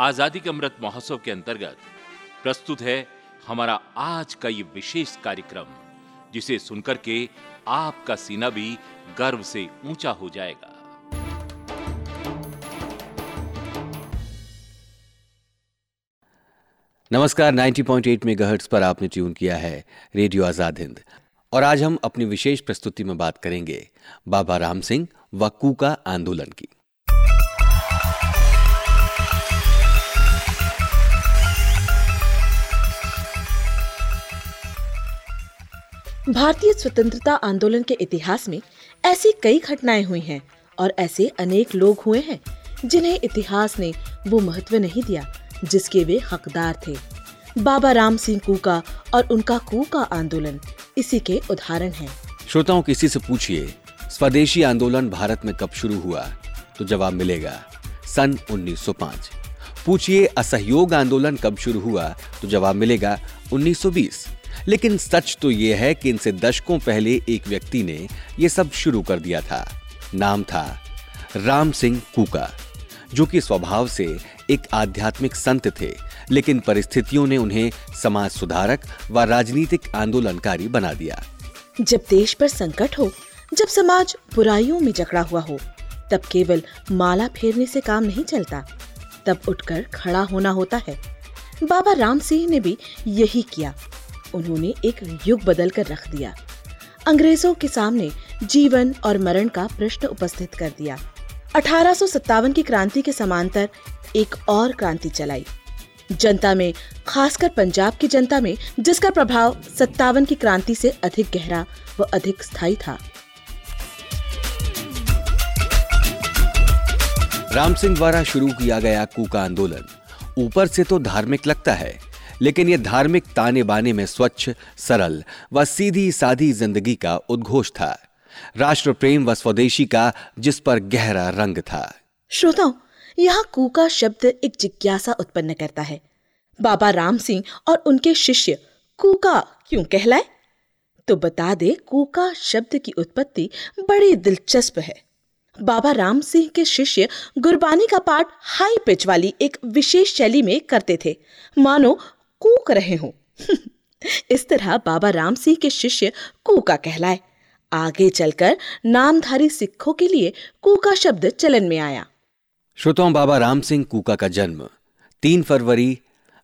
आज़ादी के अमृत महोत्सव के अंतर्गत प्रस्तुत है हमारा आज का ये विशेष कार्यक्रम, जिसे सुनकर के आपका सीना भी गर्व से ऊँचा हो जाएगा। नमस्कार 90.8 मेगाहर्ट्ज पर आपने ट्यून किया है रेडियो आज़ाद हिंद। और आज हम अपनी विशेष प्रस्तुति में बात करेंगे बाबा राम सिंह व कूका आंदोलन की। भारतीय स्वतंत्रता आंदोलन के इतिहास में ऐसी कई घटनाएँ हुई हैं और ऐसे अनेक लोग हुए हैं जिन्हें इतिहास ने वो महत्व नहीं दिया, जिसके वे हकदार थे। बाबा राम सिंह कूका और उनका कूका आंदोलन इसी के उदाहरण हैं। श्रोताओं, किसी से पूछिए, स्वदेशी आंदोलन भारत में कब शुरू हुआ? तो जवाब मिलेगा, सन 1905 पूछिए, असहयोग आंदोलन कब शुरू हुआ? तो जवाब मिलेगा 1920 लेकिन सच तो ये है कि इनसे दशकों पहले एक व्यक्ति ने यह सब शुरू कर दिया था। नाम था राम सिंह कूका, जो कि स्वभाव से एक आध्यात्मिक संत थे, लेकिन परिस्थितियों ने उन्हें समाज सुधारक व राजनीतिक आंदोलनकारी बना दिया। जब देश पर संकट हो, जब समाज बुराइयों में जकड़ा हुआ हो, तब केवल माला फेरने से काम नहीं चलता, तब उठकर खड़ा होना होता है। बाबा राम सिंह ने भी यही किया। उन्होंने एक युग बदल कर रख दिया। अंग्रेज़ों के सामने जीवन और मरण का प्रश्न उपस्थित कर दिया। अठारह की क्रांति के समांतर एक और क्रांति चलाई। जनता में, खासकर पंजाब की जनता में, जिसका प्रभाव सत्तावन की क्रांति से अधिक गहरा व अधिक स्थायी था। राम सिंह द्वारा शुरू किया गया कूका आंदोलन ऊपर से तो धार्मिक लगता है लेकिन यह धार्मिक ताने बाने में स्वच्छ, सरल व सीधी साधी ज़िंदगी का उद्घोष था। राष्ट्र प्रेम व स्वदेशी का जिस पर गहरा रंग था। श्रोताओं, यहाँ कूका शब्द एक जिज्ञासा उत्पन्न करता है। बाबा राम सिंह और उनके शिष्य कूका क्यों कहलाए? तो बता दे कूका शब्द की उत्पत्ति बड़ी दिलचस्प है। बाबा राम सिंह के शिष्य गुरबानी का पाठ हाई पिच वाली एक विशेष शैली में करते थे। मानो कूक रहे हो। इस तरह बाबा राम सिंह के शिष्य कूका कहलाए। आगे चलकर नामधारी सिखों के लिए कूका शब्द चलन में आया। श्रोताओं, बाबा राम सिंह कूका का जन्म 3 फरवरी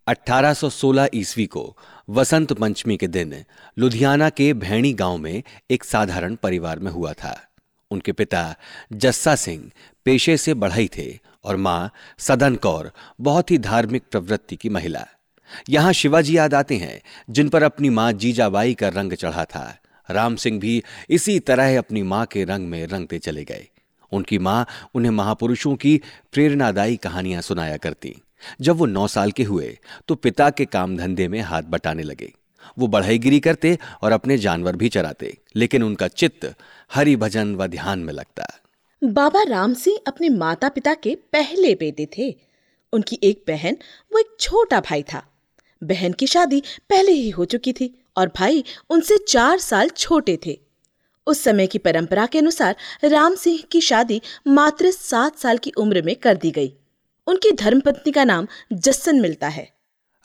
1816 ईस्वी को वसंत पंचमी के दिन लुधियाना के भैणी गाँव में एक साधारण परिवार में हुआ था। उनके पिता जस्सा सिंह पेशे से बढ़ई थे और माँ सदन कौर, बहुत ही धार्मिक प्रवृत्ति की महिला। यहाँ शिवाजी याद आते हैं, जिन पर अपनी माँ जीजाबाई का रंग चढ़ा था। राम सिंह भी इसी तरह अपनी माँ के रंग में रंगते चले गए। उनकी माँ उन्हें महापुरुषों की प्रेरणादायी कहानियाँ सुनाया करती। जब वो नौ साल के हुए तो पिता के काम धंधे में हाथ बटाने लगे। वो बढ़ईगिरी करते और अपने जानवर भी चराते, लेकिन उनका चित्त हरि भजन व ध्यान में लगता। बाबा राम सिंह अपने माता पिता के पहले बेटे थे। उनकी एक बहन, वो एक छोटा भाई था। बहन की शादी पहले ही हो चुकी थी और भाई उनसे चार साल छोटे थे। उस समय की परंपरा के अनुसार राम सिंह की शादी मात्र सात साल की उम्र में कर दी गई। उनकी धर्मपत्नी का नाम जस्सन मिलता है।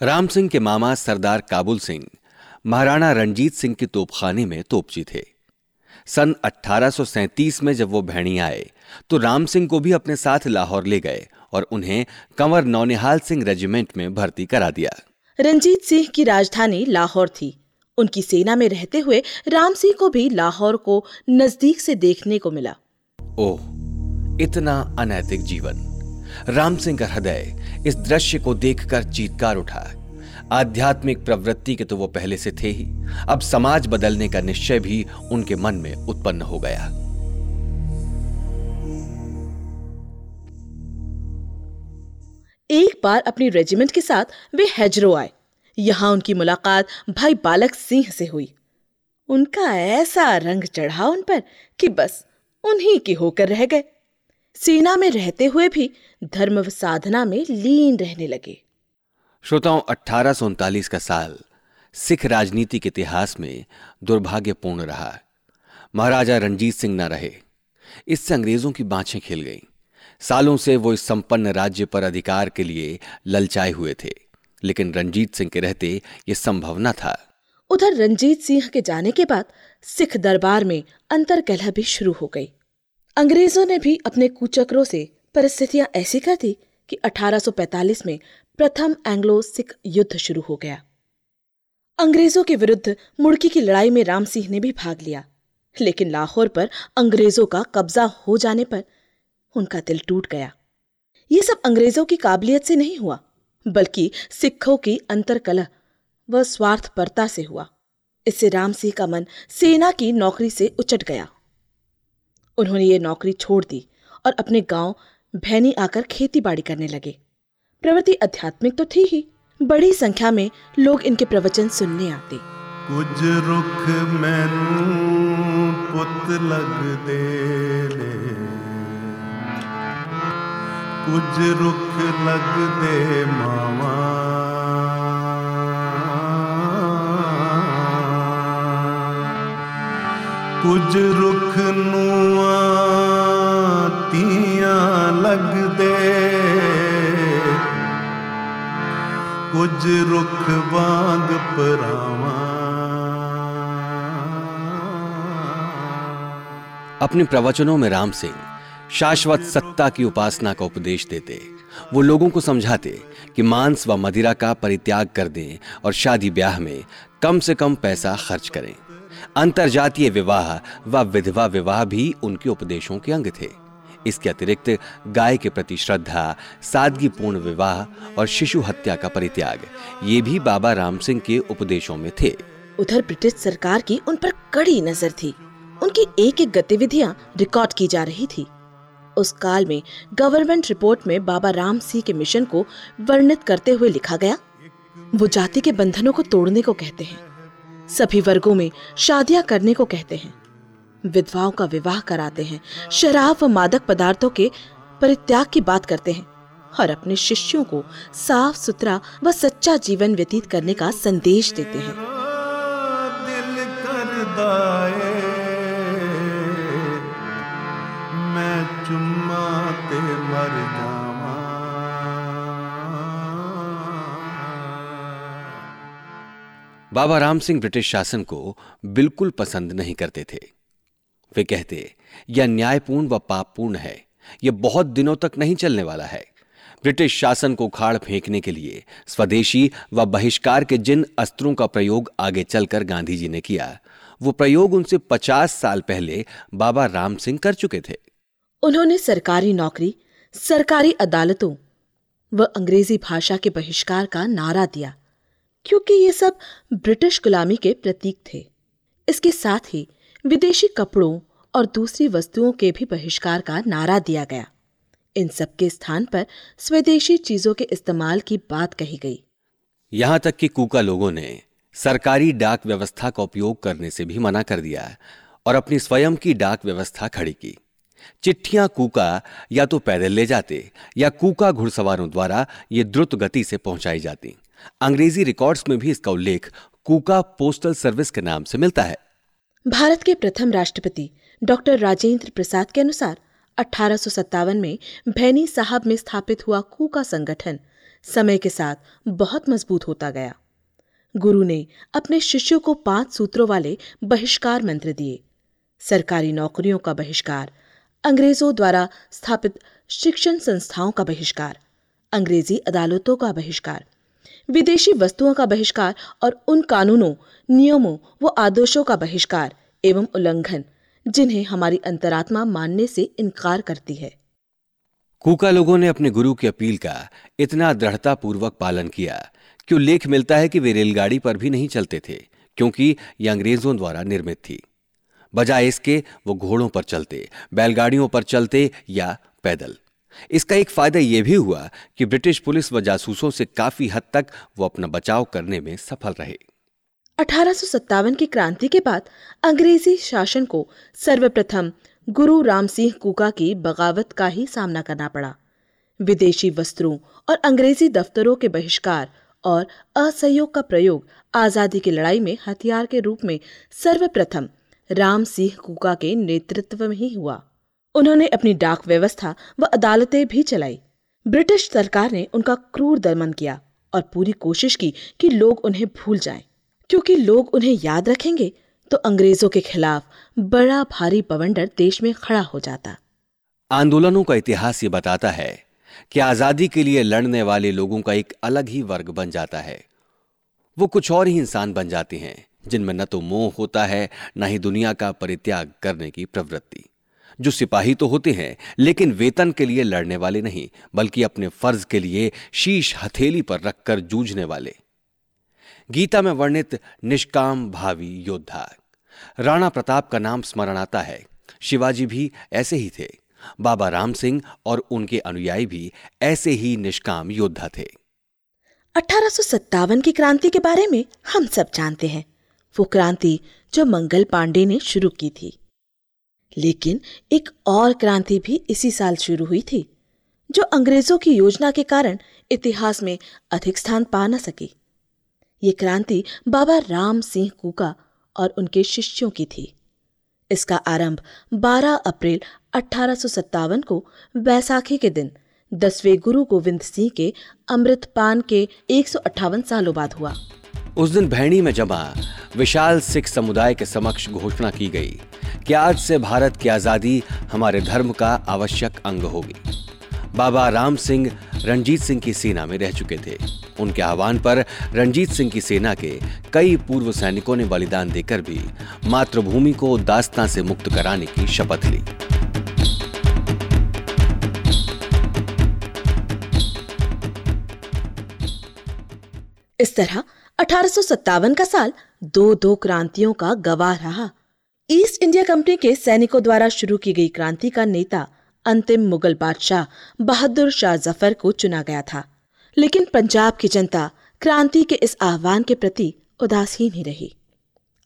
राम सिंह के मामा सरदार काबुल सिंह महाराणा रंजीत सिंह के तोपखाने में तोपची थे। सन 1837 में जब वो भैणी आए तो राम सिंह को भी अपने साथ लाहौर ले गए और उन्हें कंवर नौनिहाल सिंह रेजिमेंट में भर्ती करा दिया। रंजीत सिंह की राजधानी लाहौर थी। उनकी सेना में रहते हुए राम सिंह को भी लाहौर को नज़दीक से देखने को मिला। ओह, इतना अनैतिक जीवन। राम सिंह का हृदय इस दृश्य को देखकर चीतकार उठा। आध्यात्मिक प्रवृत्ति के तो वो पहले से थे ही। अब समाज बदलने का निश्चय भी उनके मन में उत्पन्न हो गया। एक बार अपनी रेजिमेंट के साथ वे हैजरो आए। यहाँ उनकी मुलाकात भाई बालक सिंह से हुई। उनका ऐसा रंग चढ़ा उन पर कि बस उन्हीं के होकर रह गए। सेना में रहते हुए भी धर्म साधना में लीन रहने लगे। श्रोताओं, अठारह का साल सिख राजनीति के इतिहास में दुर्भाग्यपूर्ण रहा। महाराजा रणजीत सिंह न रहे। इससे अंग्रेज़ों की बाछें खिल गईं। सालों से वो इस संपन्न राज्य पर अधिकार के लिए ललचाए हुए थे, लेकिन रंजीत सिंह के रहते ये संभव न था। उधर रंजीत सिंह के जाने के बाद सिख दरबार में अंतरकलह भी शुरू हो गई। अंग्रेज़ों ने भी अपने कुचक्रों से परिस्थितियाँ ऐसी कर दी कि 1845 में प्रथम एंग्लो सिख युद्ध शुरू हो गया। अंग्रेज़ों के विरुद्ध मुड़की की लड़ाई में राम सिंह ने भी भाग लिया, लेकिन लाहौर पर अंग्रेज़ों का कब्जा हो जाने पर उनका दिल टूट गया। ये सब अंग्रेज़ों की काबिलियत से नहीं हुआ, बल्कि सिखों की अंतरकलह व स्वार्थपरता से हुआ। इससे राम सिंह का मन सेना की नौकरी से उचट गया। उन्होंने ये नौकरी छोड़ दी और अपने गाँव भैनी आकर खेती बाड़ी करने लगे। प्रवृत्ति आध्यात्मिक तो थी ही, बड़ी संख्या में लोग इनके प्रवचन सुनने आते। कुछ रुख मैनू पुत लग दे। ले कुछ रुख लग दे मावा ਕੁਝ ਰੁੱਖ ਨੂੰ ਤੀਆਂ ਲੱਗਦੇ ਕੁਝ ਰੁੱਖ ਵਾਂਗ ਪਰਾਵਾਂ अपने प्रवचनों में राम सिंह शाश्वत सत्ता की उपासना का उपदेश देते। वो लोगों को समझाते कि मांस व मदिरा का परित्याग कर दें और शादी ब्याह में कम से कम पैसा खर्च करें। अंतरजातीय विवाह व विधवा विवाह भी उनके उपदेशों के अंग थे। इसके अतिरिक्त गाय के प्रति श्रद्धा, सादगीपूर्ण विवाह और शिशु हत्या का परित्याग, ये भी बाबा राम सिंह के उपदेशों में थे। उधर ब्रिटिश सरकार की उन पर कड़ी नज़र थी। उनकी एक एक गतिविधियाँ रिकॉर्ड की जा रही थी। उस काल में गवर्नमेंट रिपोर्ट में बाबा राम सिंह के मिशन को वर्णित करते हुए लिखा गया। वो जाति के बंधनों को तोड़ने को कहते हैं। सभी वर्गों में शादियाँ करने को कहते हैं। विधवाओं का विवाह कराते हैं। शराब व मादक पदार्थों के परित्याग की बात करते हैं और अपने शिष्यों को साफ़ सुथरा व सच्चा जीवन व्यतीत करने का संदेश देते हैं। बाबा राम सिंह ब्रिटिश शासन को बिल्कुल पसंद नहीं करते थे। वे कहते, यह न्यायपूर्ण व पापपूर्ण है। यह बहुत दिनों तक नहीं चलने वाला है। ब्रिटिश शासन को खाड़ फेंकने के लिए स्वदेशी व बहिष्कार के जिन अस्त्रों का प्रयोग आगे चलकर गांधी जी ने किया, वो प्रयोग उनसे पचास साल पहले बाबा राम सिंह कर चुके थे। उन्होंने सरकारी नौकरी, सरकारी अदालतों व अंग्रेज़ी भाषा के बहिष्कार का नारा दिया। क्योंकि ये सब ब्रिटिश गुलामी के प्रतीक थे। इसके साथ ही विदेशी कपड़ों और दूसरी वस्तुओं के भी बहिष्कार का नारा दिया गया। इन सब के स्थान पर स्वदेशी चीज़ों के इस्तेमाल की बात कही गई। यहाँ तक कि कूका लोगों ने सरकारी डाक व्यवस्था का उपयोग करने से भी मना कर दिया और अपनी स्वयं की डाक व्यवस्था खड़ी की। चिट्ठियाँ कूका या तो पैदल ले जाते या कूका घुड़सवारों द्वारा ये द्रुत गति से पहुंचाई जाती। अंग्रेज़ी रिकॉर्ड्स में भी इसका उल्लेख कूका पोस्टल सर्विस के नाम से मिलता है। भारत के प्रथम राष्ट्रपति डॉक्टर राजेंद्र प्रसाद के अनुसार अठारह सौ सत्तावन में भैनी साहब में स्थापित हुआ कूका संगठन समय के साथ बहुत मज़बूत होता गया। गुरु ने अपने शिष्यों को पाँच सूत्रों वाले बहिष्कार मंत्र दिए। सरकारी नौकरियों का बहिष्कार, अंग्रेज़ों द्वारा स्थापित शिक्षण संस्थाओं का बहिष्कार, अंग्रेज़ी अदालतों का बहिष्कार विदेशी वस्तुओं का बहिष्कार और उन कानूनों, नियमों व आदर्शों का बहिष्कार एवं उल्लंघन, जिन्हें हमारी अंतरात्मा मानने से इनकार करती है। कूका लोगों ने अपने गुरु की अपील का इतना दृढ़ता पूर्वक पालन किया कि उल्लेख मिलता है कि वे रेलगाड़ी पर भी नहीं चलते थे, क्योंकि यह अंग्रेज़ों द्वारा निर्मित थी। बजाय इसके, वो घोड़ों पर चलते, बैलगाड़ियों पर चलते या पैदल। इसका एक फ़ायदा यह भी हुआ कि ब्रिटिश पुलिस व जासूसों से काफ़ी हद तक वो अपना बचाव करने में सफल रहे। अठारह की क्रांति के बाद अंग्रेज़ी शासन को सर्वप्रथम गुरु राम सिंह कूका की बगावत का ही सामना करना पड़ा। विदेशी वस्त्रों और अंग्रेज़ी दफ्तरों के बहिष्कार और असहयोग का प्रयोग आज़ादी की लड़ाई में हथियार के रूप में सर्वप्रथम राम सिंह कुका के नेतृत्व में ही हुआ। उन्होंने अपनी डाक व्यवस्था व अदालतें भी चलाई। ब्रिटिश सरकार ने उनका क्रूर दमन किया और पूरी कोशिश की कि लोग उन्हें भूल जाएँ, क्योंकि लोग उन्हें याद रखेंगे तो अंग्रेज़ों के खिलाफ बड़ा भारी बवंडर देश में खड़ा हो जाता। आंदोलनों का इतिहास ये बताता है कि आज़ादी के लिए लड़ने वाले लोगों का एक अलग ही वर्ग बन जाता है। वो कुछ और ही इंसान बन जाते हैं जिनमें न तो मोह होता है न ही दुनिया का परित्याग करने की प्रवृत्ति। जो सिपाही तो होते हैं, लेकिन वेतन के लिए लड़ने वाले नहीं, बल्कि अपने फ़र्ज़ के लिए शीश हथेली पर रखकर जूझने वाले। गीता में वर्णित निष्काम भावी योद्धा। राणा प्रताप का नाम स्मरण आता है। शिवाजी भी ऐसे ही थे। बाबा राम सिंह और उनके अनुयायी भी ऐसे ही निष्काम योद्धा थे। अठारह की क्रांति के बारे में हम सब जानते हैं। वो क्रांति जो मंगल पांडे ने शुरू की थी। लेकिन एक और क्रांति भी इसी साल शुरू हुई थी, जो अंग्रेज़ों की योजना के कारण इतिहास में अधिक स्थान पा न सकी। ये क्रांति बाबा राम सिंह कुका और उनके शिष्यों की थी। इसका आरंभ 12 अप्रैल अठारह को बैसाखी के दिन दसवें गुरु गोविंद सिंह के अमृतपान के एक सालों बाद हुआ। उस दिन भैणी में जमा विशाल सिख समुदाय के समक्ष घोषणा की गई कि आज से भारत की आज़ादी हमारे धर्म का आवश्यक अंग होगी। बाबा राम सिंह रणजीत सिंह की सेना में रह चुके थे। उनके आह्वान पर रणजीत सिंह की सेना के कई पूर्व सैनिकों ने बलिदान देकर भी मातृभूमि को दास्तां से मुक्त कराने की शपथ ली। इस तरह अठारह का साल दो दो क्रांतियों का गवाह रहा। ईस्ट इंडिया कंपनी के सैनिकों द्वारा शुरू की गई क्रांति का नेता अंतिम मुगल बादशाह बहादुर शाह ज़फ़र को चुना गया था। लेकिन पंजाब की जनता क्रांति के इस आह्वान के प्रति उदासीन ही रही।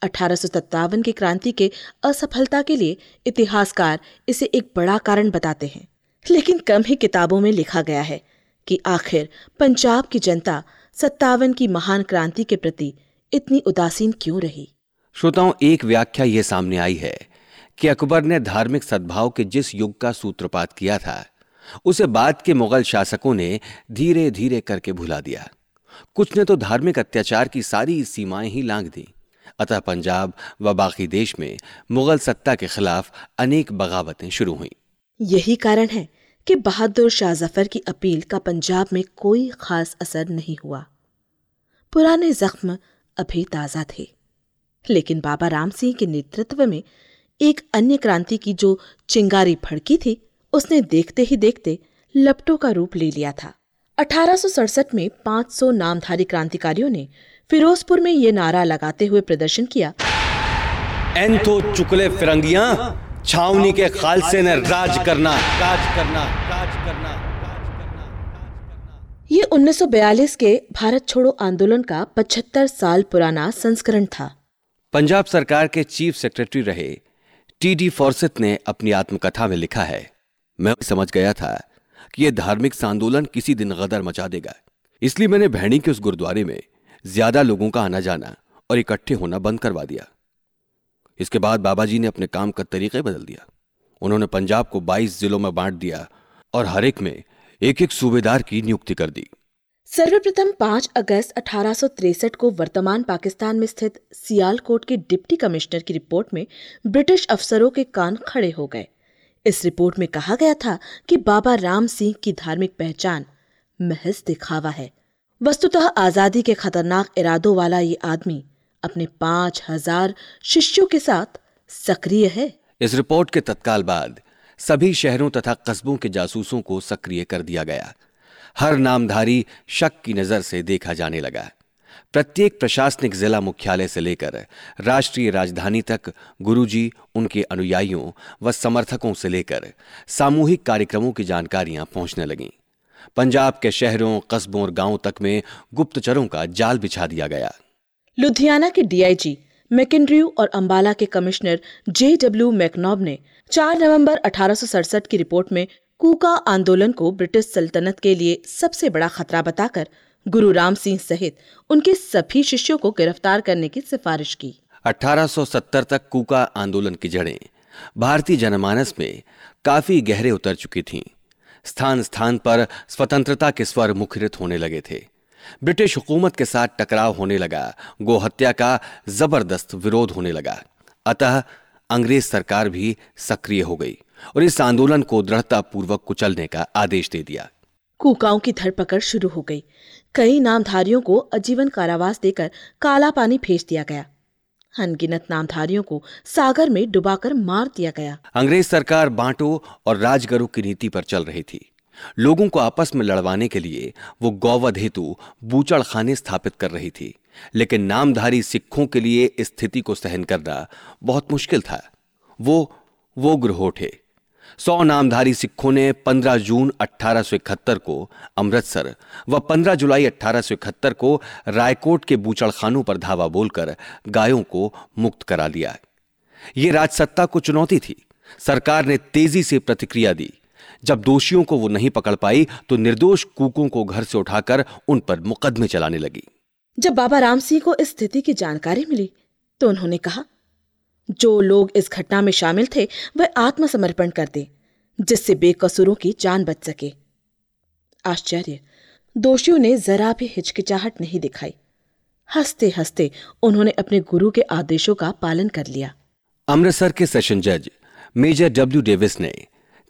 अठारह की क्रांति के असफलता के लिए इतिहासकार इसे एक बड़ा कारण बताते हैं। लेकिन कम ही किताबों में लिखा गया है कि आखिर पंजाब की जनता सत्तावन की महान क्रांति के प्रति इतनी उदासीन क्यों रही? श्रोताओं एक व्याख्या यह सामने आई है कि अकबर ने धार्मिक सद्भाव के जिस युग का सूत्रपात किया था उसे बाद के मुगल शासकों ने धीरे धीरे करके भुला दिया। कुछ ने तो धार्मिक अत्याचार की सारी सीमाएँ ही लांग दी। अतः पंजाब व बाकी देश में मुगल सत्ता के खिलाफ अनेक बगावतें शुरू हुई। यही कारण है कि बहादुर शाह ज़फ़र की अपील का पंजाब में कोई खास असर नहीं हुआ। पुराने जख्म अभी ताज़ा थे। लेकिन बाबा राम सिंह के नेतृत्व में एक अन्य क्रांति की जो चिंगारी फड़की थी, उसने देखते ही देखते लपटों का रूप ले लिया था। अठारह में 500 नामधारी क्रांतिकारियों ने फिरोजपुर में ये नारा लगाते हुए प्रदर्शन किया। एंथो चुकले फिरंगिया छावनी के खालसे ने राज करना राज करना राज करना ये 1942 के भारत छोड़ो आंदोलन का 75 साल पुराना संस्करण था। पंजाब सरकार के चीफ सेक्रेटरी रहे टी डी ने अपनी आत्मकथा में लिखा है मैं समझ गया था कि यह धार्मिक आंदोलन किसी दिन गदर मचा देगा। इसलिए मैंने भैणी के उस गुरुद्वारे में ज़्यादा लोगों का आना जाना और इकट्ठे होना बंद करवा दिया। इसके बाद बाबा जी ने अपने काम का तरीके बदल दिया। उन्होंने पंजाब को 22 जिलों में बांट दिया और हर एक में एक एक सूबेदार की नियुक्ति कर दी। सर्वप्रथम 5 अगस्त अठारह को वर्तमान पाकिस्तान में स्थित सियालकोट के डिप्टी कमिश्नर की रिपोर्ट में ब्रिटिश अफसरों के कान खड़े हो गए। इस रिपोर्ट में कहा गया था कि बाबा राम सिंह की धार्मिक पहचान महज दिखावा है। वस्तुतः आज़ादी के खतरनाक इरादों वाला ये आदमी अपने पाँच हज़ार शिष्यों के साथ सक्रिय है। इस रिपोर्ट के तत्काल बाद सभी शहरों तथा कस्बों के जासूसों को सक्रिय कर दिया गया। हर नामधारी शक की नज़र से देखा जाने लगा। प्रत्येक प्रशासनिक जिला मुख्यालय से लेकर राष्ट्रीय राजधानी तक गुरुजी, उनके अनुयायियों व समर्थकों से लेकर सामूहिक कार्यक्रमों की जानकारियाँ पहुँचने लगीं। पंजाब के शहरों, कस्बों और गाँवों तक में गुप्तचरों का जाल बिछा दिया गया। लुधियाना के डीआईजी मैकेंड्रयू और अंबाला के कमिश्नर जे डब्ल्यू मैकनॉब ने 4 नवंबर अठारह सौ सड़सठ की रिपोर्ट में कूका आंदोलन को ब्रिटिश सल्तनत के लिए सबसे बड़ा खतरा बताकर गुरु राम सिंह सहित उनके सभी शिष्यों को गिरफ़्तार करने की सिफारिश की 1870 तक कूका आंदोलन की जड़ें भारतीय जनमानस में काफ़ी गहरे उतर चुकी थीं। स्थान स्थान पर स्वतंत्रता के स्वर मुखरित होने लगे थे ब्रिटिश हुकूमत के साथ टकराव होने लगा। गोहत्या का ज़बरदस्त विरोध होने लगा। अतः अंग्रेज़ सरकार भी सक्रिय हो गई और इस आंदोलन को दृढ़ता पूर्वक कुचलने का आदेश दे दिया। कुकाओं की धरपकड़ शुरू हो गई। कई नामधारियों को आजीवन कारावास देकर काला पानी भेज दिया गया। अनगिनत नामधारियों को सागर में डुबाकर मार दिया गया। अंग्रेज़ सरकार बांटो और राजगरु की नीति पर चल रही थी। लोगों को आपस में लड़वाने के लिए वो गौवध हेतु बूचड़ खाने स्थापित कर रही थी। लेकिन नामधारी सिखों के लिए स्थिति को सहन करना बहुत मुश्किल था। वो वो ग्रोह थे सौ नामधारी सिखों ने 15 जून 1871 को अमृतसर व 15 जुलाई 1871 को रायकोट के बूचड़खानों पर धावा बोलकर गायों को मुक्त करा दिया। ये राजसत्ता को चुनौती थी। सरकार ने तेज़ी से प्रतिक्रिया दी। जब दोषियों को वो नहीं पकड़ पाई तो निर्दोष कुकों को घर से उठाकर उन पर मुकदमे चलाने लगी। जब बाबा राम सिंह को इस स्थिति की जानकारी मिली तो उन्होंने कहा जो लोग इस घटना में शामिल थे वह आत्मसमर्पण कर दे जिससे बेकसूरों की जान बच सके। आश्चर्य! दोषियों ने जरा भी हिचकिचाहट नहीं दिखाई। हँसते हँसते उन्होंने अपने गुरु के आदेशों का पालन कर लिया। अमृतसर के सेशन जज मेजर डब्ल्यू डेविस ने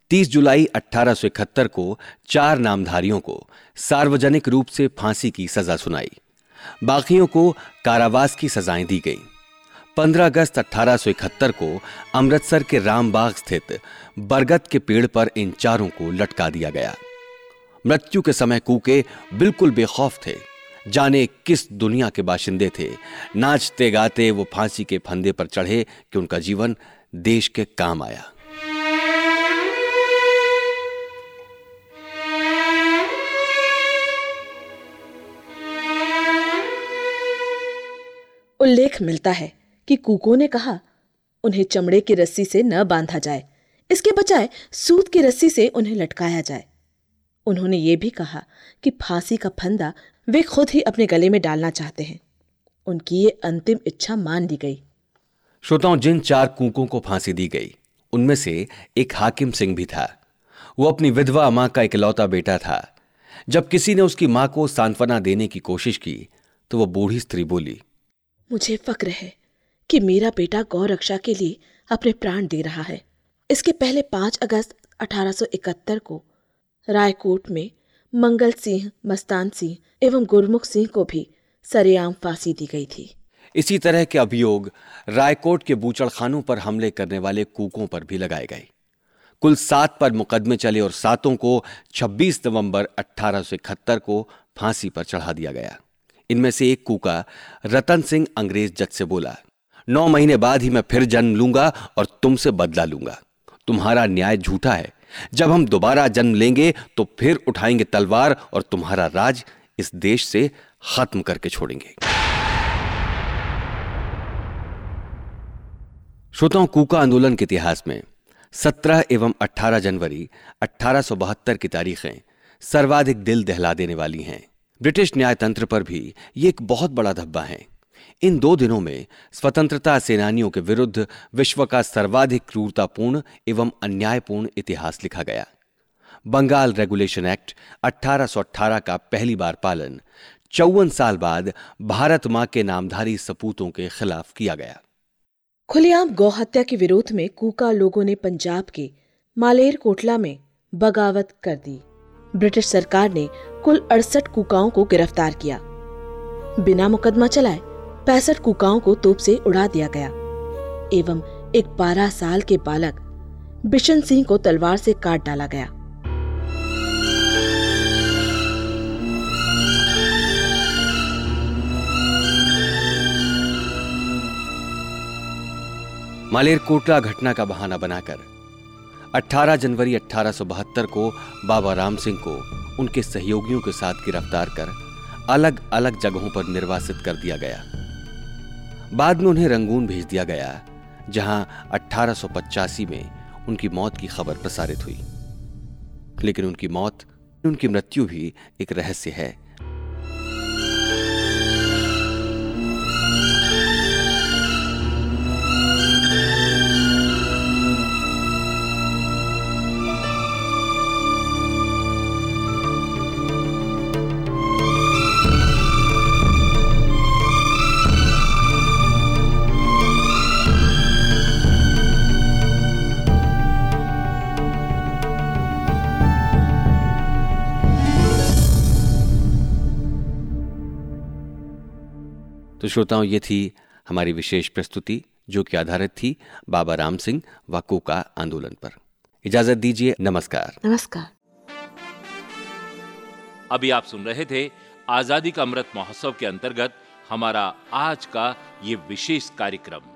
30 जुलाई 1871 को चार नामधारियों को सार्वजनिक रूप से फांसी की सजा सुनाई। बाकियों को कारावास की सजाएँ दी गईं। 15 अगस्त 1871 को अमृतसर के रामबाग स्थित बरगद के पेड़ पर इन चारों को लटका दिया गया। मृत्यु के समय कूके बिल्कुल बेखौफ थे। जाने किस दुनिया के बाशिंदे थे। नाचते गाते वो फांसी के फंदे पर चढ़े कि उनका जीवन देश के काम आया। उल्लेख मिलता है कि कुको ने कहा, उन्हें चमड़े की रस्सी से न बांधा जाए। इसके बजाय सूत की रस्सी से उन्हें लटकाया जाए। उन्होंने ये भी कहा कि फांसी का फंदा वे खुद ही अपने गले में डालना चाहते हैं। उनकी ये अंतिम इच्छा मान ली गई। श्रोताओं, जिन चार कुकों को फांसी दी गई, उनमें से एक हाकिम सिंह भी था। वो अपनी विधवा माँ का इकलौता बेटा था। जब किसी ने उसकी माँ को सांत्वना देने की कोशिश की तो वो बूढ़ी स्त्री बोली मुझे फक्र है कि मेरा बेटा गौ रक्षा के लिए अपने प्राण दे रहा है। इसके पहले पाँच अगस्त 1871 को रायकोट में मंगल सिंह, मस्तान सिंह एवं गुरमुख सिंह को भी सरेआम फांसी दी गई थी। इसी तरह के अभियोग रायकोट के बूचड़खानों पर हमले करने वाले कूकों पर भी लगाए गए। कुल सात पर मुकदमे चले और सातों को 26 नवंबर 1871 को फांसी पर चढ़ा दिया गया। इनमें से एक कूका रतन सिंह अंग्रेज़ जज से बोला, नौ महीने बाद ही मैं फिर जन्म लूँगा और तुमसे बदला लूँगा। तुम्हारा न्याय झूठा है। जब हम दोबारा जन्म लेंगे तो फिर उठाएँगे तलवार और तुम्हारा राज इस देश से खत्म करके छोड़ेंगे। श्रोताओं कूका आंदोलन के इतिहास में 17 एवं 18 जनवरी 1872 की तारीखें सर्वाधिक दिल दहला देने वाली हैं। ब्रिटिश न्यायतंत्र पर भी ये एक बहुत बड़ा धब्बा है। इन दो दिनों में स्वतंत्रता सेनानियों के विरुद्ध विश्व का सर्वाधिक क्रूरतापूर्ण एवं अन्यायपूर्ण इतिहास लिखा गया। बंगाल रेगुलेशन एक्ट 1818 का पहली बार पालन चौवन साल बाद भारत माँ के नामधारी सपूतों के खिलाफ किया गया। खुलेआम गौ हत्या के विरोध में कूका लोगों ने पंजाब के मालेर कोटला में बगावत कर दी। ब्रिटिश सरकार ने कुल अड़सठ कुकाओं को गिरफ़्तार किया। बिना मुकदमा चलाए पैंसठ कुकाओं को तोप से उड़ा दिया गया। एवं एक बारह साल के बालक बिशन सिंह को तलवार से काट डाला गया। मालेरकोटला घटना का बहाना बनाकर 18 जनवरी 1872 को बाबा राम सिंह को उनके सहयोगियों के साथ गिरफ़्तार कर अलग अलग जगहों पर निर्वासित कर दिया गया। बाद में उन्हें रंगून भेज दिया गया, जहाँ 1885 में उनकी मौत की खबर प्रसारित हुई। लेकिन उनकी मौत, उनकी मृत्यु भी एक रहस्य है। श्रोताओं ये थी हमारी विशेष प्रस्तुति जो कि आधारित थी बाबा राम सिंह व कोका आंदोलन पर। इजाज़त दीजिए नमस्कार। नमस्कार। अभी आप सुन रहे थे आज़ादी का अमृत महोत्सव के अंतर्गत हमारा आज का ये विशेष कार्यक्रम।